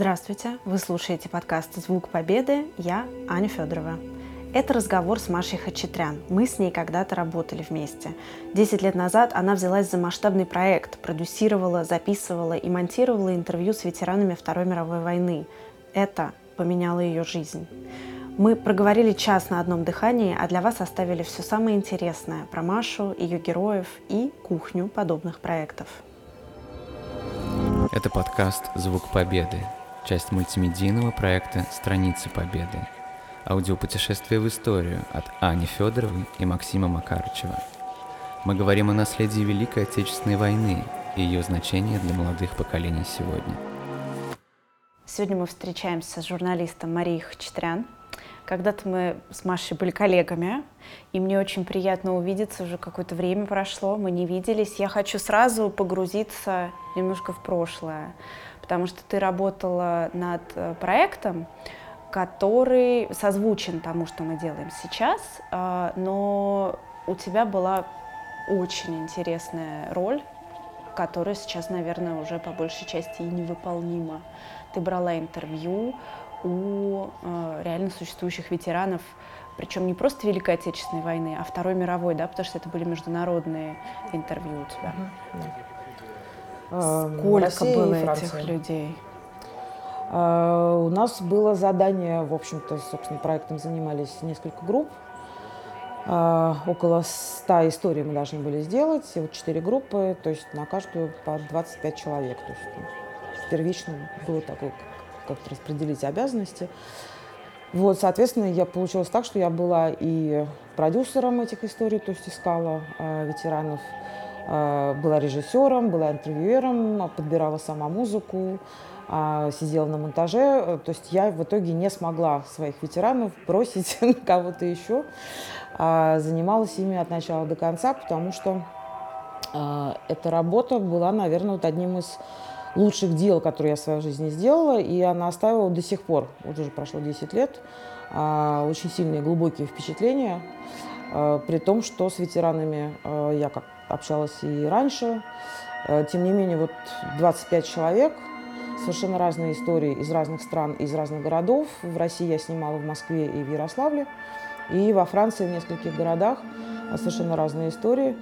Здравствуйте! Вы слушаете подкаст «Звук Победы». Я Аня Федорова. Это разговор с Машей Хачатрян. Мы с ней когда-то работали вместе. Десять лет назад она взялась за масштабный проект, продюсировала, записывала и монтировала интервью с ветеранами Второй мировой войны. Это поменяло ее жизнь. Мы проговорили час на одном дыхании, а для вас оставили все самое интересное про Машу, ее героев и кухню подобных проектов. Это подкаст «Звук Победы», часть мультимедийного проекта «Страницы Победы». Аудиопутешествие в историю от Ани Федоровой и Максима Макарычева. Мы говорим о наследии Великой Отечественной войны и ее значении для молодых поколений сегодня. Сегодня мы встречаемся с журналистом Марией Хачатрян, когда-то мы с Машей были коллегами, и мне очень приятно увидеться, уже какое-то время прошло, мы не виделись. Я хочу сразу погрузиться немножко в прошлое, потому что ты работала над э, проектом, который созвучен тому, что мы делаем сейчас, а, но у тебя была очень интересная роль, которая сейчас, наверное, уже по большей части и невыполнима. Ты брала интервью у э, реально существующих ветеранов, причем не просто Великой Отечественной войны, а Второй мировой, да, потому что это были международные интервью у тебя. Угу. Сколько Россия было этих людей? А, у нас было задание, в общем-то, собственно, проектом занимались несколько групп. А, около 100 историй мы должны были сделать, и вот 4 группы, то есть на каждую по 25 человек. То есть ну, первично было такое как-то распределить обязанности. Вот, соответственно, я получилось так, что я была и продюсером этих историй, то есть искала э, ветеранов, была режиссером, была интервьюером, подбирала сама музыку, э, сидела на монтаже. То есть я в итоге не смогла своих ветеранов бросить на кого-то еще. Э, занималась ими от начала до конца, потому что э, эта работа была, наверное, вот одним из лучших дел, которые я в своей жизни сделала, и она оставила до сих пор, вот уже прошло 10 лет, а, очень сильные глубокие впечатления, а, при том, что с ветеранами а, я как общалась и раньше. Тем не менее, вот 25 человек, совершенно разные истории из разных стран, из разных городов. В России я снимала в Москве и в Ярославле, и во Франции в нескольких городах совершенно разные истории.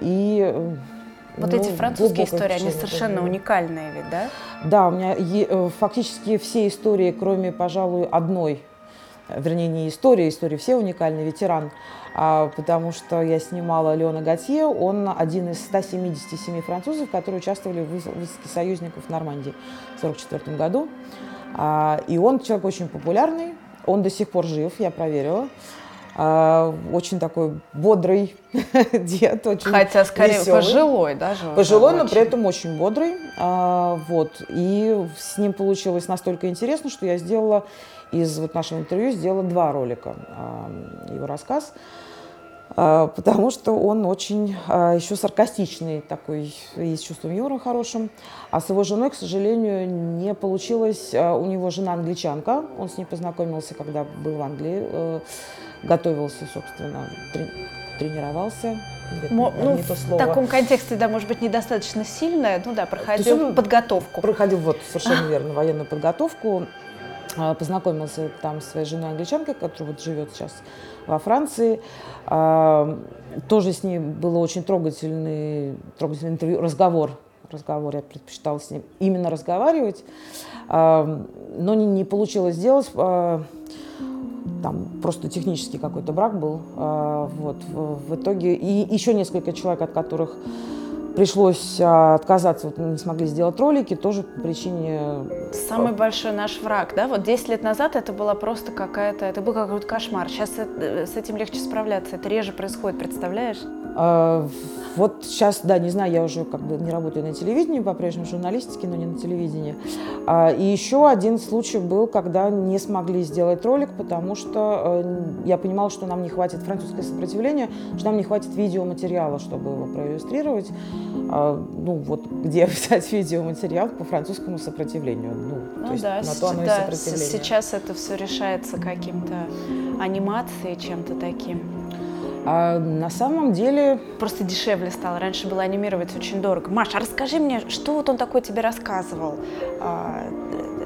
И э, вот ну, эти французские истории, они совершенно уникальные ведь, да? Да, у меня фактически все истории, кроме, пожалуй, одной, вернее, не истории, истории все уникальные, ветеран, а, потому что я снимала Леона Готье, он один из 177 французов, которые участвовали в высадке союзников в Нормандии в 1944 году. А, и он человек очень популярный, он до сих пор жив, я проверила. А, очень такой бодрый дед, очень Хотя скорее веселый. пожилой даже. Пожилой, но при этом очень бодрый. А, вот. И с ним получилось настолько интересно, что я сделала из вот нашего интервью сделала два ролика. А, его рассказ потому что он очень еще саркастичный такой, и с чувством юмора хорошим. А с его женой, к сожалению, не получилось. У него жена англичанка, он с ней познакомился, когда был в Англии э, готовился, собственно, тренировался. Мо, ну, в таком контексте, да, может быть, недостаточно сильная, ну да, проходил подготовку. Проходил, вот, совершенно верно, военную подготовку. А, познакомился там с своей женой англичанкой, которая вот живет сейчас во Франции. А, тоже с ней было очень трогательный, трогательный интервью, разговор. Разговор, я предпочитала с ним именно разговаривать, а, но не, не получилось сделать там просто технический какой-то брак был. А, вот, в, итоге и еще несколько человек, от которых пришлось а, отказаться, вот не смогли сделать ролики, тоже по причине... Самый большой наш враг, да? Вот 10 лет назад это была просто какая-то, это был какой-то кошмар. Сейчас с этим легче справляться, это реже происходит, представляешь? А, вот сейчас, да, не знаю, я уже как бы не работаю на телевидении, по-прежнему в журналистике, но не на телевидении. А, и еще один случай был, когда не смогли сделать ролик, потому что э, я понимала, что нам не хватит французское сопротивление, что нам не хватит видеоматериала, чтобы его проиллюстрировать. А, ну вот где взять видеоматериал по французскому сопротивлению. Ну, ну то есть да, на то оно да, и сопротивление. Сейчас это все решается каким-то анимацией, чем-то таким. А на самом деле... Просто дешевле стало. Раньше было анимировать очень дорого. Маша, расскажи мне, что вот он такой тебе рассказывал? А,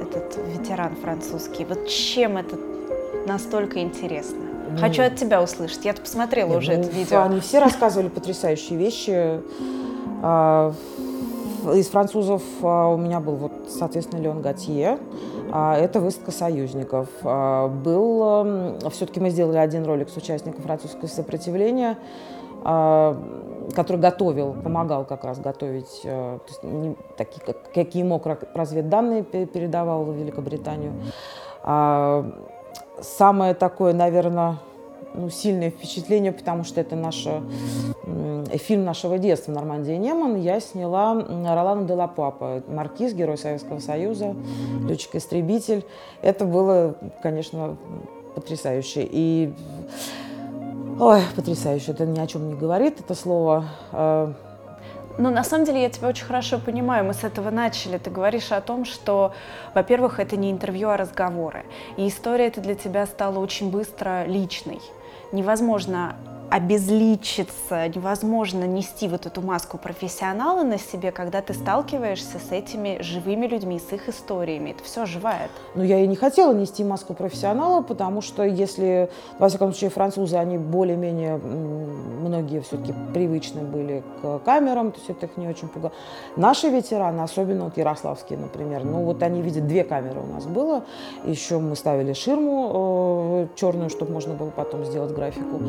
этот ветеран французский? Вот чем это настолько интересно? Хочу от тебя услышать. Я-то посмотрела уже ну, это видео. Они все рассказывали потрясающие вещи. А, из французов а, у меня был, вот, соответственно, Леон Готье. А, это выставка союзников. Был, все-таки мы сделали один ролик с участником французского сопротивления, который готовил, помогал как раз готовить, то есть, не, такие, какие мог разведданные передавал в Великобританию. Самое такое, наверное, ну, сильное впечатление, потому что это наше, э, фильм нашего детства «Нормандия Неман». Я сняла Ролана де ла Папа, маркиз, герой Советского Союза, летчик-истребитель. Это было, конечно, потрясающе. И Ой, потрясающе, это ни о чем не говорит, это слово. Ну, на самом деле, я тебя очень хорошо понимаю. Мы с этого начали. Ты говоришь о том, что, во-первых, это не интервью, а разговоры. И история эта для тебя стала очень быстро личной невозможно обезличиться, невозможно нести вот эту маску профессионала на себе, когда ты сталкиваешься с этими живыми людьми, с их историями. Это все оживает. Ну, я и не хотела нести маску профессионала, потому что если, во всяком случае, французы, они более-менее, многие все-таки привычны были к камерам, то есть это их не очень пугало. Наши ветераны, особенно вот ярославские, например, ну вот они видят, две камеры у нас было, еще мы ставили ширму э, черную, чтобы можно было потом сделать графику.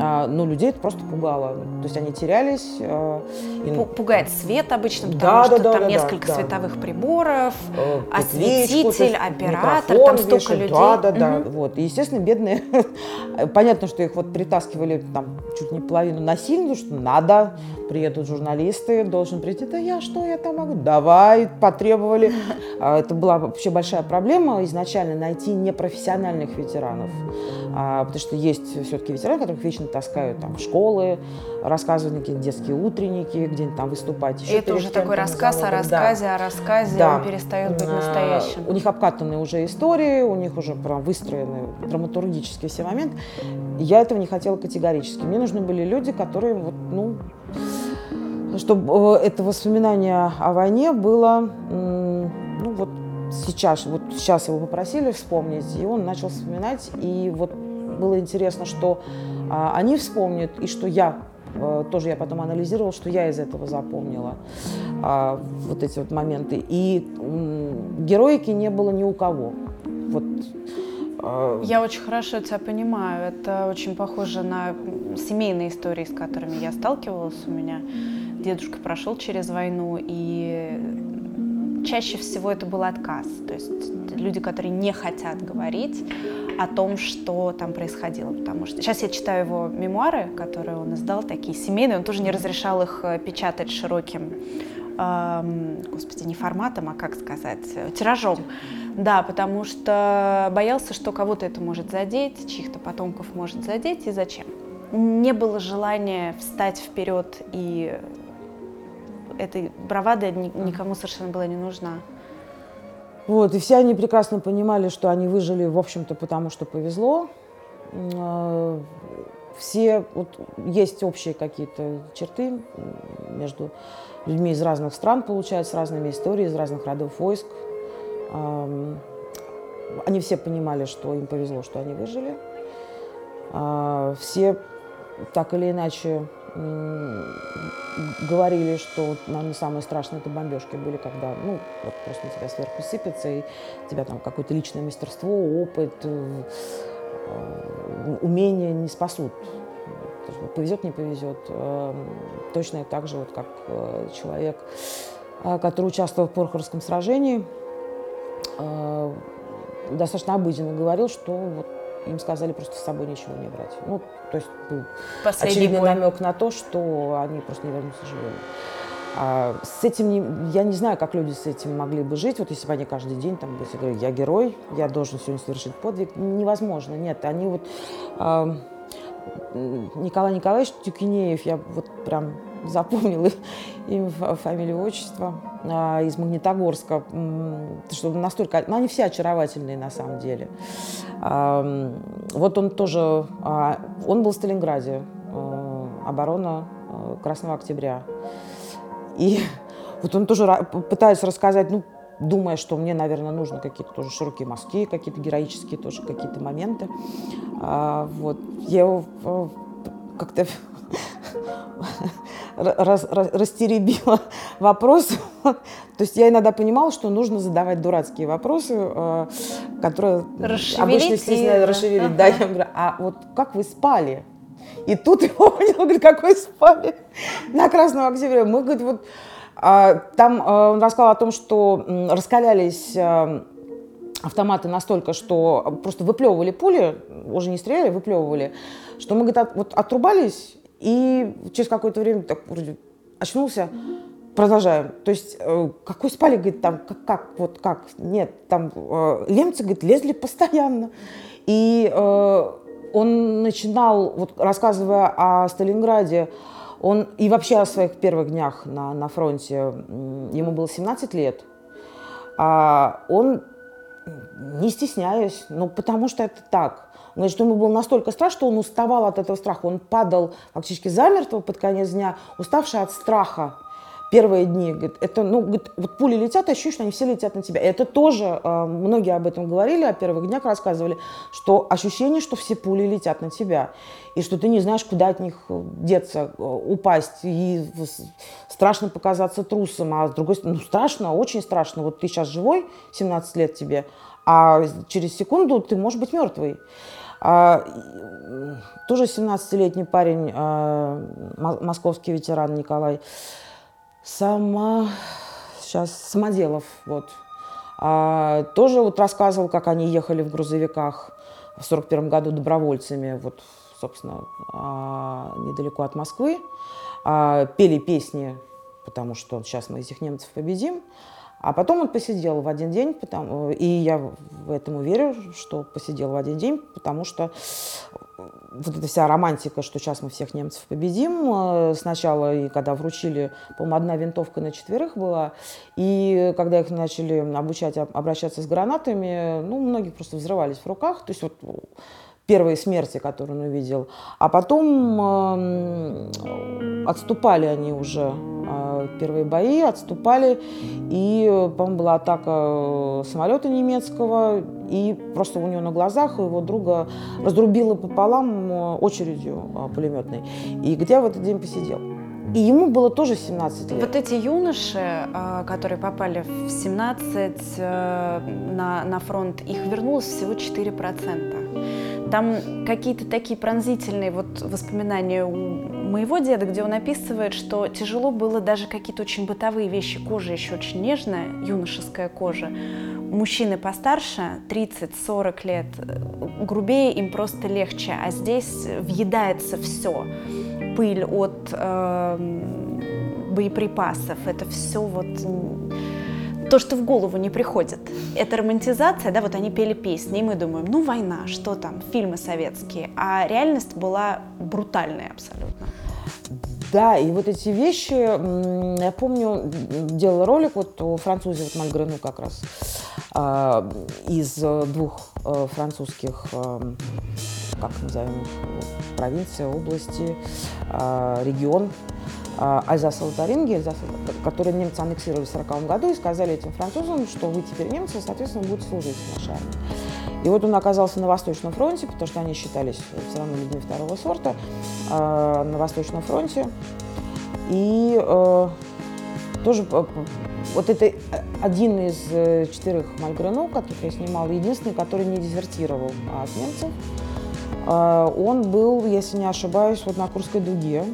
А, но людей это просто пугало. То есть они терялись. Э, и... Пугает свет обычно, потому да, что да, там да, несколько да, световых приборов, э, осветитель, оператор, там столько вешать, людей. Да, да, да. Угу. Вот. И, естественно, бедные, понятно, что их вот притаскивали там чуть не половину насильно, что надо, приедут журналисты, должен прийти, да я что, я там могу? Давай, потребовали. А, это была вообще большая проблема изначально найти непрофессиональных ветеранов, а, потому что есть все-таки ветераны, которых вечно таскают там в школы, рассказывают какие-то детские утренники, где-нибудь там выступать. Еще это уже такой рассказ о рассказе, да. о рассказе, да. он перестает быть настоящим. У них обкатаны уже истории, у них уже прям выстроены драматургические все моменты. Я этого не хотела категорически. Мне нужны были люди, которые вот, ну, чтобы э, это воспоминание о войне было, ну вот сейчас, вот сейчас его попросили вспомнить, и он начал вспоминать, и вот было интересно, что а, они вспомнят, и что я э, тоже я потом анализировала, что я из этого запомнила а, вот эти вот моменты. И героики не было ни у кого. Вот а, я очень хорошо тебя понимаю. Это очень похоже на семейные истории, с которыми я сталкивалась. У меня дедушка прошел через войну, и чаще всего это был отказ. То есть люди, которые не хотят говорить о том, что там происходило. Потому что сейчас я читаю его мемуары, которые он издал, такие семейные. Он тоже не разрешал их э, печатать широким, эм, господи, не форматом, а как сказать, э, тиражом. Да, потому что боялся, что кого-то это может задеть, чьих-то потомков может задеть, и зачем. Не было желания встать вперед, и этой бравада никому совершенно была не нужна. Вот, и все они прекрасно понимали, что они выжили, в общем-то, потому что повезло. А, все, вот, есть общие какие-то черты между людьми из разных стран, получается, с разными историями, из разных родов войск. Они все понимали, что им повезло, что они выжили. А, все так или иначе говорили, что, наверное, самые страшные это бомбежки были, когда, ну, вот просто на тебя сверху сыпется, и у тебя там какое-то личное мастерство, опыт, э, э, умения не спасут. Повезет, не повезет. Эм, точно так же, вот как э, человек, который участвовал в Порхоровском сражении, достаточно обыденно говорил, что вот им сказали просто с собой ничего не брать. Ну, то есть был Последний очевидный бой. намек на то, что они просто не вернутся живыми. А с этим не, я не знаю, как люди с этим могли бы жить. Вот если бы они каждый день там бы говорили, я герой, я должен сегодня совершить подвиг, невозможно. Нет, они вот э, Николай Николаевич Тюкинеев, я вот прям запомнила имя, фамилию, отчество, а, из Магнитогорска, что настолько, ну, они все очаровательные на самом деле. А, вот он тоже, а, он был в Сталинграде, оборона Красного Октября. И вот он тоже пытается рассказать, ну, думая, что мне, наверное, нужно какие-то тоже широкие мазки, какие-то героические тоже какие-то моменты. А, вот. Я э, как-то раз, раз, растеребила вопрос. То есть я иногда понимала, что нужно задавать дурацкие вопросы, э, которые обычно стесняют расшевелить. Ага. Да, я говорю, а вот как вы спали? И тут его понял, говорит, какой спали на Красном Октябре. Мы, говорит, вот а, там э, он рассказал о том, что раскалялись э, автоматы настолько, что просто выплевывали пули, уже не стреляли, выплевывали, что мы, говорит, от, вот отрубались, и через какое-то время так вроде очнулся, продолжаем. То есть э, какой спали, говорит, там, как, как, вот как, нет, там э, немцы, говорит, лезли постоянно. И э, он начинал, вот рассказывая о Сталинграде, он и вообще о своих первых днях на, на фронте, ему было 17 лет, а он, не стесняясь, ну, потому что это так, он говорит, что ему было настолько страшно, что он уставал от этого страха. Он падал фактически замертво под конец дня, уставший от страха первые дни. Говорит, это, ну, говорит, вот пули летят, ощущение, что они все летят на тебя. И это тоже, э, многие об этом говорили, о первых днях рассказывали, что ощущение, что все пули летят на тебя. И что ты не знаешь, куда от них деться, э, упасть. И страшно показаться трусом. А с другой стороны, ну, страшно, очень страшно. Вот ты сейчас живой, 17 лет тебе, а через секунду ты можешь быть мертвый. А, тоже 17-летний парень, а, московский ветеран Николай, сама, сейчас, Самоделов, вот, а, тоже вот рассказывал, как они ехали в грузовиках в 41 году добровольцами, вот, собственно, а, недалеко от Москвы, а, пели песни, потому что сейчас мы этих немцев победим, а потом он посидел в один день, потому, и я в этом верю, что посидел в один день, потому что вот эта вся романтика, что сейчас мы всех немцев победим, э, сначала, и когда вручили, по-моему, одна винтовка на четверых была, и когда их начали обучать обращаться с гранатами, ну, многих просто взрывались в руках, то есть вот первые смерти, которые он увидел. А потом э, отступали они уже, э, первые бои, отступали, и, по-моему, была атака самолета немецкого, и просто у него на глазах его друга разрубило пополам э, очередью э, пулеметной. И где в этот день посидел? И ему было тоже 17 лет. Вот эти юноши, э, которые попали в 17 на, на фронт, их вернулось всего 4%. Там какие-то такие пронзительные вот воспоминания у моего деда, где он описывает, что тяжело было даже какие-то очень бытовые вещи. Кожа еще очень нежная, юношеская кожа. Мужчины постарше, 30-40 лет, грубее им просто легче, а здесь въедается все. Пыль от э, боеприпасов, это все вот то, что в голову не приходит. Это романтизация, да, вот они пели песни, и мы думаем, ну война, что там, фильмы советские, а реальность была брутальная абсолютно. Да, и вот эти вещи, я помню, делала ролик, вот у француза, вот Мальгрену как раз, а, из двух э, французских, э, как назовем, провинции, области, а, Альзаса Лотарингии, которые немцы аннексировали в 1940 году и сказали этим французам, что вы теперь немцы, соответственно, будете служить в нашей армии. И вот он оказался на Восточном фронте, потому что они считались все равно людьми второго сорта, а, на Восточном фронте. И э, тоже вот это один из э, четырех Мальгрено, которых я снимала, единственный, который не дезертировал от немцев. А, он был, если не ошибаюсь, вот на Курской дуге.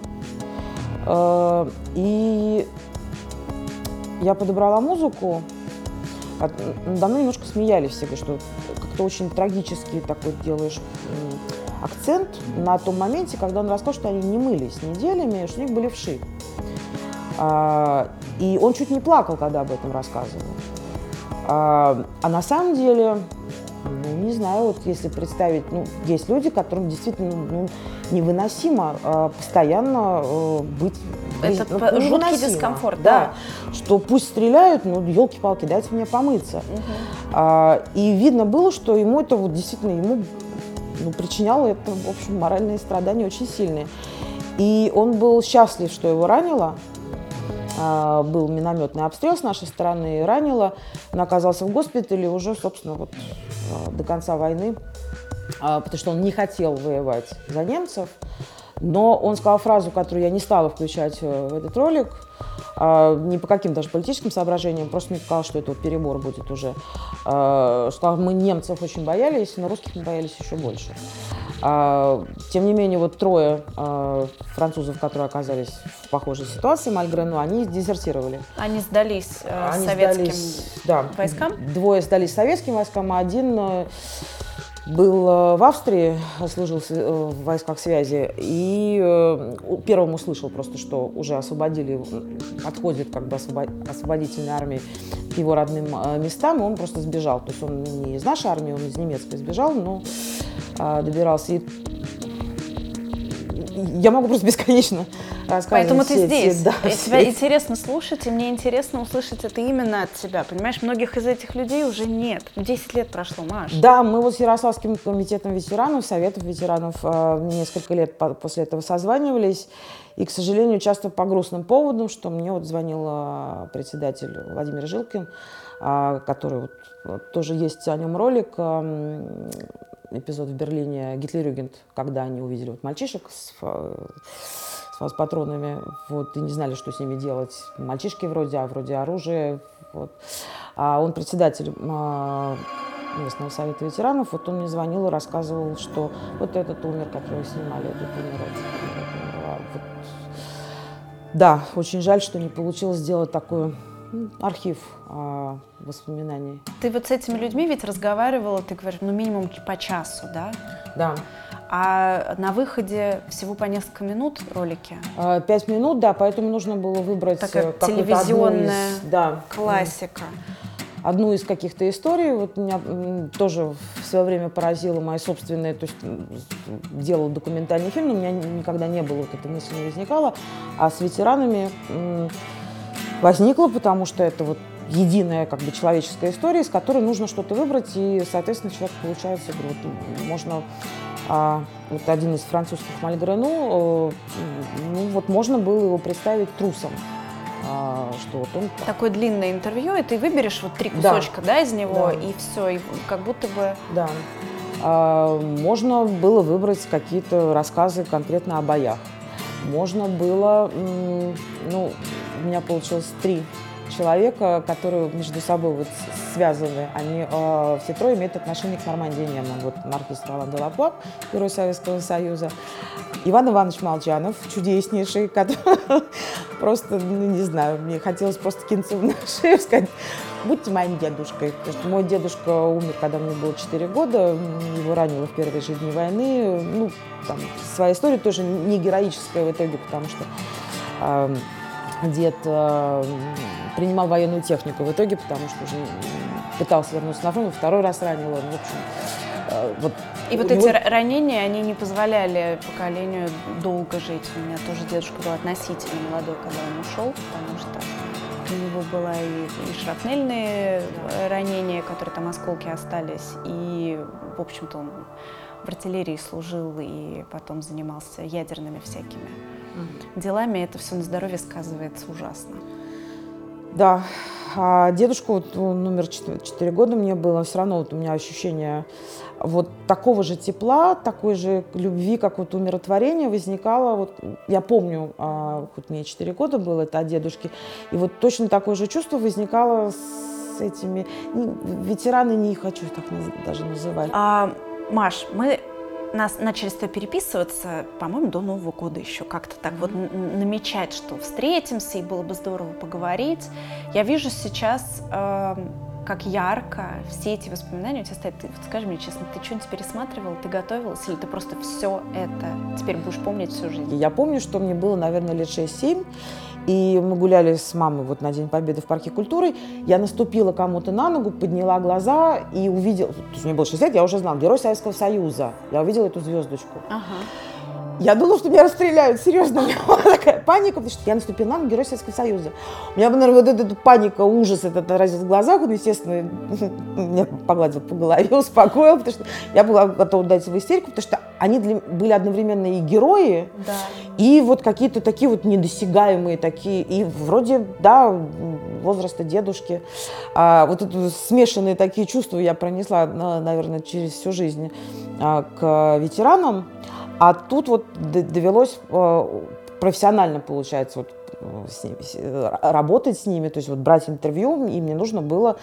Э, и я подобрала музыку. Надо мной немножко смеялись все, что как-то очень трагический такой делаешь акцент на том моменте, когда он рассказал, что они не мылись неделями, что у них были вши. А, и он чуть не плакал, когда об этом рассказывал. А, а на самом деле знаю, вот если представить, ну, есть люди, которым действительно ну, невыносимо э, постоянно э, быть это ну, жуткий дискомфорт, да. да. Что пусть стреляют, но елки-палки, дайте мне помыться. Угу. А, и видно было, что ему это вот действительно ему ну, причиняло это, в общем, моральные страдания очень сильные. И он был счастлив, что его ранило. А, был минометный обстрел с нашей стороны, ранило. Он оказался в госпитале уже, собственно, вот а, до конца войны, а, потому что он не хотел воевать за немцев. Но он сказал фразу, которую я не стала включать э, в этот ролик, а, не по каким даже политическим соображениям, просто мне казалось, что это вот перебор будет уже. А, сказал, мы немцев очень боялись, но русских мы боялись еще больше. А, тем не менее, вот трое французов, которые оказались в похожей ситуации, Мальгрену, они дезертировали. Они сдались э, они советским сдались, да, войскам? Двое сдались советским войскам, а один э, был э, в Австрии, служил э, в войсках связи, и э, первым услышал просто, что уже освободили, подходит как бы освободительная армия к его родным местам, и он просто сбежал. То есть он не из нашей армии, он из немецкой сбежал, но добирался. И я могу просто бесконечно Поэтому ты здесь. Эти, да, и тебя интересно слушать, и мне интересно услышать это именно от тебя. Понимаешь, многих из этих людей уже нет. Десять лет прошло, Маш. Да, мы вот с Ярославским комитетом ветеранов, Советов ветеранов а, несколько лет после этого созванивались. И, к сожалению, часто по грустным поводам, что мне вот звонил а, председатель Владимир Жилкин, а, который вот, тоже есть о нем ролик, эпизод в Берлине Гитлерюгент, когда они увидели вот мальчишек с, с патронами, вот, и не знали, что с ними делать. Мальчишки вроде, а вроде оружие. Вот. А он председатель а, местного совета ветеранов, вот он мне звонил и рассказывал, что вот этот умер, который снимали, этот умер, этот умер. А вот. Да, очень жаль, что не получилось сделать такой архив а, воспоминаний. Ты вот с этими людьми ведь разговаривала, ты говоришь, ну минимум по часу, да? Да. А на выходе всего по несколько минут ролики? А, пять минут, да, поэтому нужно было выбрать Такая телевизионная из, да, классика. Одну из каких-то историй, вот меня тоже в свое время поразило мои собственные, то есть делал документальный фильм, но у меня никогда не было, вот эта мысль не возникала, а с ветеранами возникла, потому что это вот единая как бы человеческая история, из которой нужно что-то выбрать, и, соответственно, человек получается, вот, можно а, вот один из французских Мальгрену, э, ну, вот можно было его представить трусом. А, что вот он... Такое длинное интервью, и ты выберешь вот три кусочка, да, да из него, да. и все, и как будто бы... Да. А, можно было выбрать какие-то рассказы конкретно о боях. Можно было, ну, у меня получилось три человека, которые между собой вот связаны. Они э, все трое имеют отношение к Нормандии немцам. Вот маркиз Ролан Делаплап, герой Советского Союза, Иван Иванович Молчанов, чудеснейший, который просто, ну не знаю, мне хотелось просто кинуться в шею и сказать, будьте моим дедушкой. Потому что мой дедушка умер, когда мне было 4 года, его ранило в первые же дни войны. Ну, там, своя история тоже не героическая в итоге, потому что э, дед э, принимал военную технику в итоге, потому что уже пытался вернуться на фронт, второй раз ранил он, в общем. Э, вот и вот эти ранения, они не позволяли поколению долго жить. У меня тоже дедушка был относительно молодой, когда он ушел, потому что у него было и, и шрапнельные ранения, которые там осколки остались, и, в общем-то, он в артиллерии служил и потом занимался ядерными всякими угу. делами. Это все на здоровье сказывается ужасно. Да, а дедушка, вот он умер 4, 4 года мне было, все равно вот у меня ощущение вот такого же тепла, такой же любви, как вот умиротворение возникало. Вот, я помню, а, хоть мне 4 года было, это от дедушки, и вот точно такое же чувство возникало с этими... Ветераны не хочу так даже называть. А, Маш, мы нас начали с тобой переписываться, по-моему, до Нового года еще как-то так вот намечать, что встретимся, и было бы здорово поговорить. Я вижу сейчас, э, как ярко все эти воспоминания у тебя стоят. Ты, вот скажи мне честно, ты что-нибудь пересматривала, ты готовилась, или ты просто все это теперь будешь помнить всю жизнь? Я помню, что мне было, наверное, лет 6-7, и мы гуляли с мамой вот на День Победы в Парке культуры. Я наступила кому-то на ногу, подняла глаза и увидела... То есть мне было 6 лет, я уже знала, Герой Советского Союза. Я увидела эту звездочку. Ага. Я думала, что меня расстреляют, серьезно. У меня была такая паника, потому что я наступила на Герой Советского Союза. У меня, наверное, вот эта, эта паника, ужас этот отразился в глазах. Он, естественно, меня погладил по голове, успокоил, потому что я была готова дать в истерику, потому что они для, были одновременно и герои, Да. и вот какие-то такие вот недосягаемые такие, и вроде, да, возраста дедушки. А, вот это смешанные такие чувства я пронесла, на- наверное, через всю жизнь а, к ветеранам. А тут вот довелось э, профессионально, получается, вот э, с ними, э, работать с ними, то есть вот брать интервью, и мне нужно было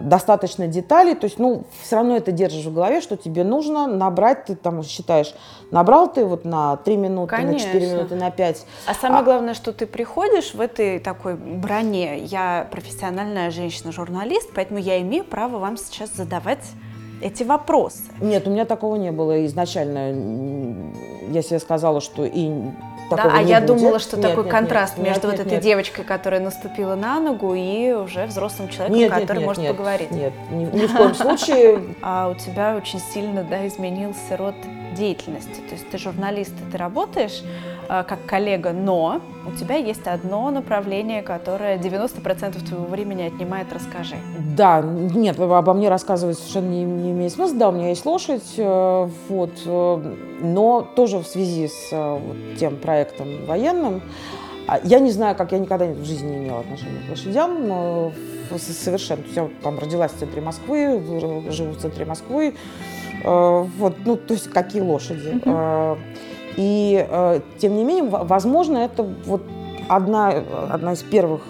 достаточно деталей, то есть, ну, все равно это держишь в голове, что тебе нужно набрать, ты там считаешь, набрал ты вот на 3 минуты, на 4 Конечно. минуты, на 5. А самое А- главное, что ты приходишь в этой такой броне. Я профессиональная женщина-журналист, поэтому я имею право вам сейчас задавать эти вопросы. Нет, у меня такого не было изначально. Я себе сказала, что и такого Да, а я будет. думала, что Нет, такой нет, контраст нет, между нет, вот нет, этой нет. девочкой, которая наступила на ногу, и уже взрослым человеком, Нет, нет, который нет, может нет, поговорить. Нет, ни, ни в коем случае. А у тебя очень сильно да, изменился род деятельности. То есть ты журналист, и ты работаешь э, как коллега, но у тебя есть одно направление, которое 90% твоего времени отнимает «Расскажи». Да, нет, обо мне рассказывать совершенно не, не имеет смысла. Да, у меня есть лошадь, э, вот, э, но тоже в связи с э, вот тем проектом военным, а, я не знаю, как я никогда в жизни не имела отношения к лошадям, совершенно. То есть я там родилась в центре Москвы, живу в центре Москвы, э, вот, ну, то есть какие лошади. Э, И, э, тем не менее, возможно, это вот одна, одна из первых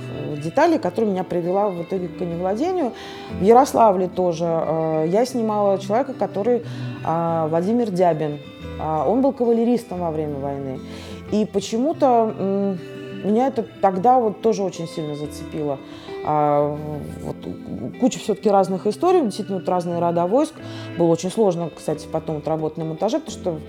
деталей, которая меня привела в итоге к коневладению. В Ярославле тоже я снимала человека, который Владимир Дябин. Он был кавалеристом во время войны. И почему-то меня это тогда вот тоже очень сильно зацепило. А, вот, куча все-таки разных историй, действительно вот разные рода войск. Было очень сложно, кстати, потом вот работать на монтаже, потому что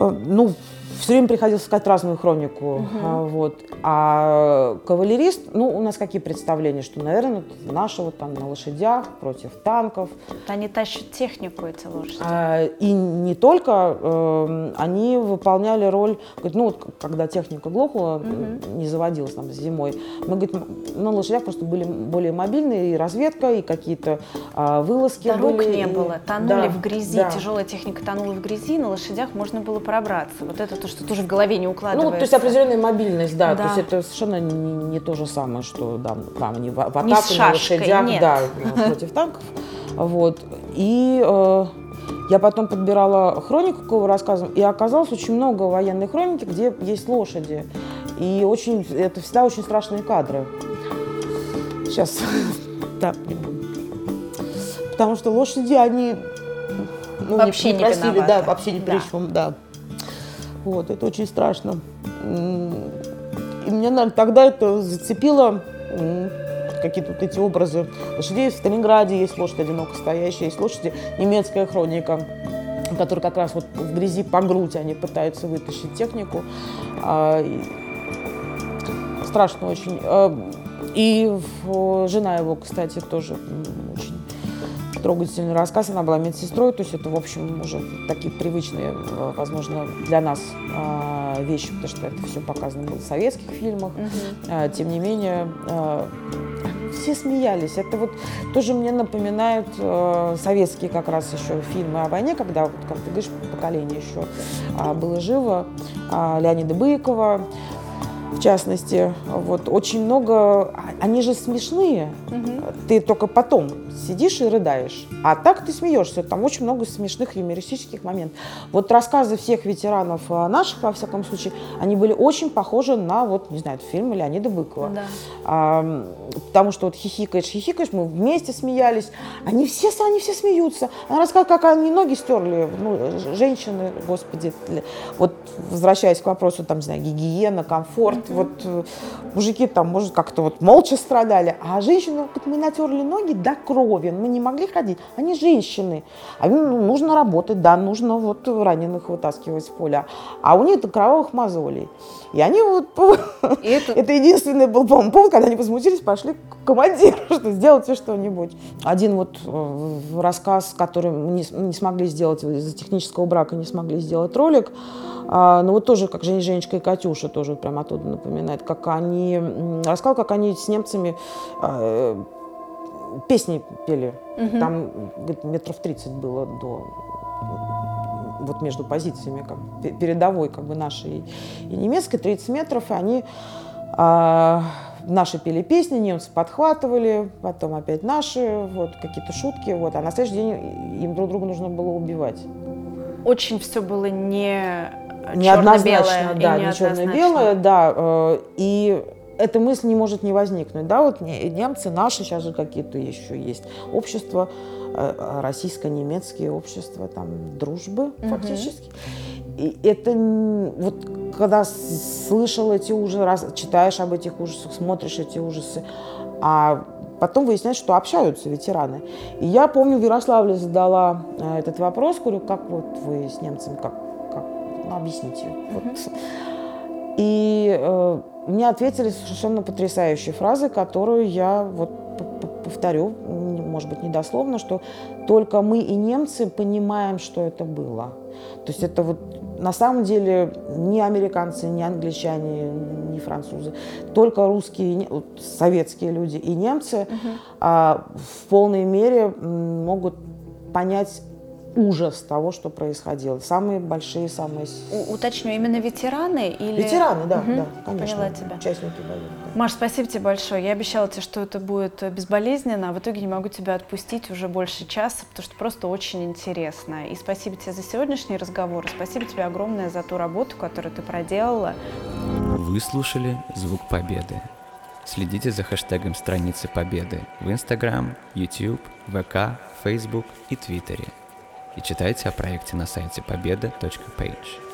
э, ну, все время приходилось искать разную хронику. А, Вот. А кавалерист, ну, у нас какие представления, что, наверное, наши вот там на лошадях против танков. Они тащат технику, эти лошади. А, И не только, э, они выполняли роль, говорит, ну вот когда техника глохла, Мгм. не заводилась там зимой, мы, говорит, на лошадях просто были более мобильные, и разведка, и какие-то а, вылазки Дорог были. не и- было, тонули Да, в грязи, да. тяжелая техника тонула в грязи, на лошадях можно было пробраться. Вот это то, что тоже в голове не укладывается. Ну, то есть определенная мобильность, да, Да. то есть это совершенно не, не то же самое, что да, там они в, в атаку Не с на шашкой, лошадях, нет. да, против танков, вот. И э, я потом подбирала хронику, кого рассказываю, и оказалось очень много военной хроники, где есть лошади, и очень, это всегда очень страшные кадры. Сейчас, да, не. Потому что лошади, они ну, Вообще не просили, да, виноваты. вообще ни при Да. чем, да. Вот, это очень страшно. И меня, наверное, тогда это зацепило какие-то вот эти образы лошадей. В Сталинграде есть лошадь одиноко стоящая, есть лошади, немецкая хроника, которые как раз вот в грязи по грудь они пытаются вытащить технику. А, Страшно очень. А, И жена его, кстати, тоже очень трогательный рассказ. Она была медсестрой, то есть это, в общем, уже такие привычные, э, возможно, для нас а, вещи, потому что это все показано было в советских фильмах. А, Тем не менее, а, все смеялись. Это вот тоже мне напоминает э, советские как раз еще фильмы о войне, когда, вот, как ты говоришь, поколение еще было живо. Леонида Быкова, в частности. Вот, очень много... а- Они же смешные. Мгм. Ты только потом сидишь и рыдаешь. А так ты смеешься. Там очень много смешных юмористических моментов. Вот рассказы всех ветеранов а, наших, во всяком случае, они были очень похожи на, вот, не знаю, фильмы Леонида Быкова. Да. А, потому что вот хихикаешь, хихикаешь, мы вместе смеялись. Они все, они все смеются. Она рассказывает, как они ноги стерли, ну, женщины, господи. Вот возвращаясь к вопросу, там, не знаю, гигиена, комфорт. Вот э, мужики там, может, как-то вот молча страдали, а женщины, вот мы натерли ноги до крови, мы не могли ходить. Они женщины. А им ну, нужно работать, да, нужно вот раненых вытаскивать с поля. А у них это кровавых мозолей. И они вот И это это единственный был, по-моему, повод, когда они возмутились, пошли к командиру, что сделайте что-нибудь. Один вот э, рассказ, который мы не смогли сделать, из-за технического брака не смогли сделать ролик, А, ну вот тоже, как Жень, Женечка и Катюша тоже прям оттуда напоминает, как они, рассказал, как они с немцами а, э, песни пели. Там говорит, метров 30 было до вот между позициями как, пе- передовой как бы нашей и немецкой 30 метров, и они а, наши пели песни, немцы подхватывали, потом опять наши, вот какие-то шутки, вот, а на следующий день им друг друга нужно было убивать. Очень все было не Неоднозначно, да, не черно-белое, да, э, и эта мысль не может не возникнуть, да, вот не- немцы наши, сейчас же какие-то еще есть общества, э, российско-немецкие общества, там, дружбы фактически. И это, вот, когда слышал эти ужасы, раз, читаешь об этих ужасах, смотришь эти ужасы, а потом выясняется, что общаются ветераны. И я помню, в Ярославле задала э, этот вопрос, говорю, как вот вы с немцами, как ну, объясните. Вот. И э, мне ответили совершенно потрясающей фразой, которую я вот повторю, может быть, недословно, что только мы и немцы понимаем, что это было. То есть это вот на самом деле ни американцы, ни англичане, ни французы, только русские, советские люди и немцы а, в полной мере могут понять ужас того, что происходило. Самые большие, самые... У- уточню, именно ветераны или... Ветераны, да, Мгм, да, конечно. Поняла тебя. Участники боев. да. Маш, спасибо тебе большое. Я обещала тебе, что это будет безболезненно, а в итоге не могу тебя отпустить уже больше часа, потому что просто очень интересно. И спасибо тебе за сегодняшний разговор. и Спасибо тебе огромное за ту работу, которую ты проделала. Вы слушали «Звук Победы». Следите за хэштегом страницы Победы в Instagram, YouTube, ВК, Facebook и Твиттере. И читайте о проекте на сайте победа.page.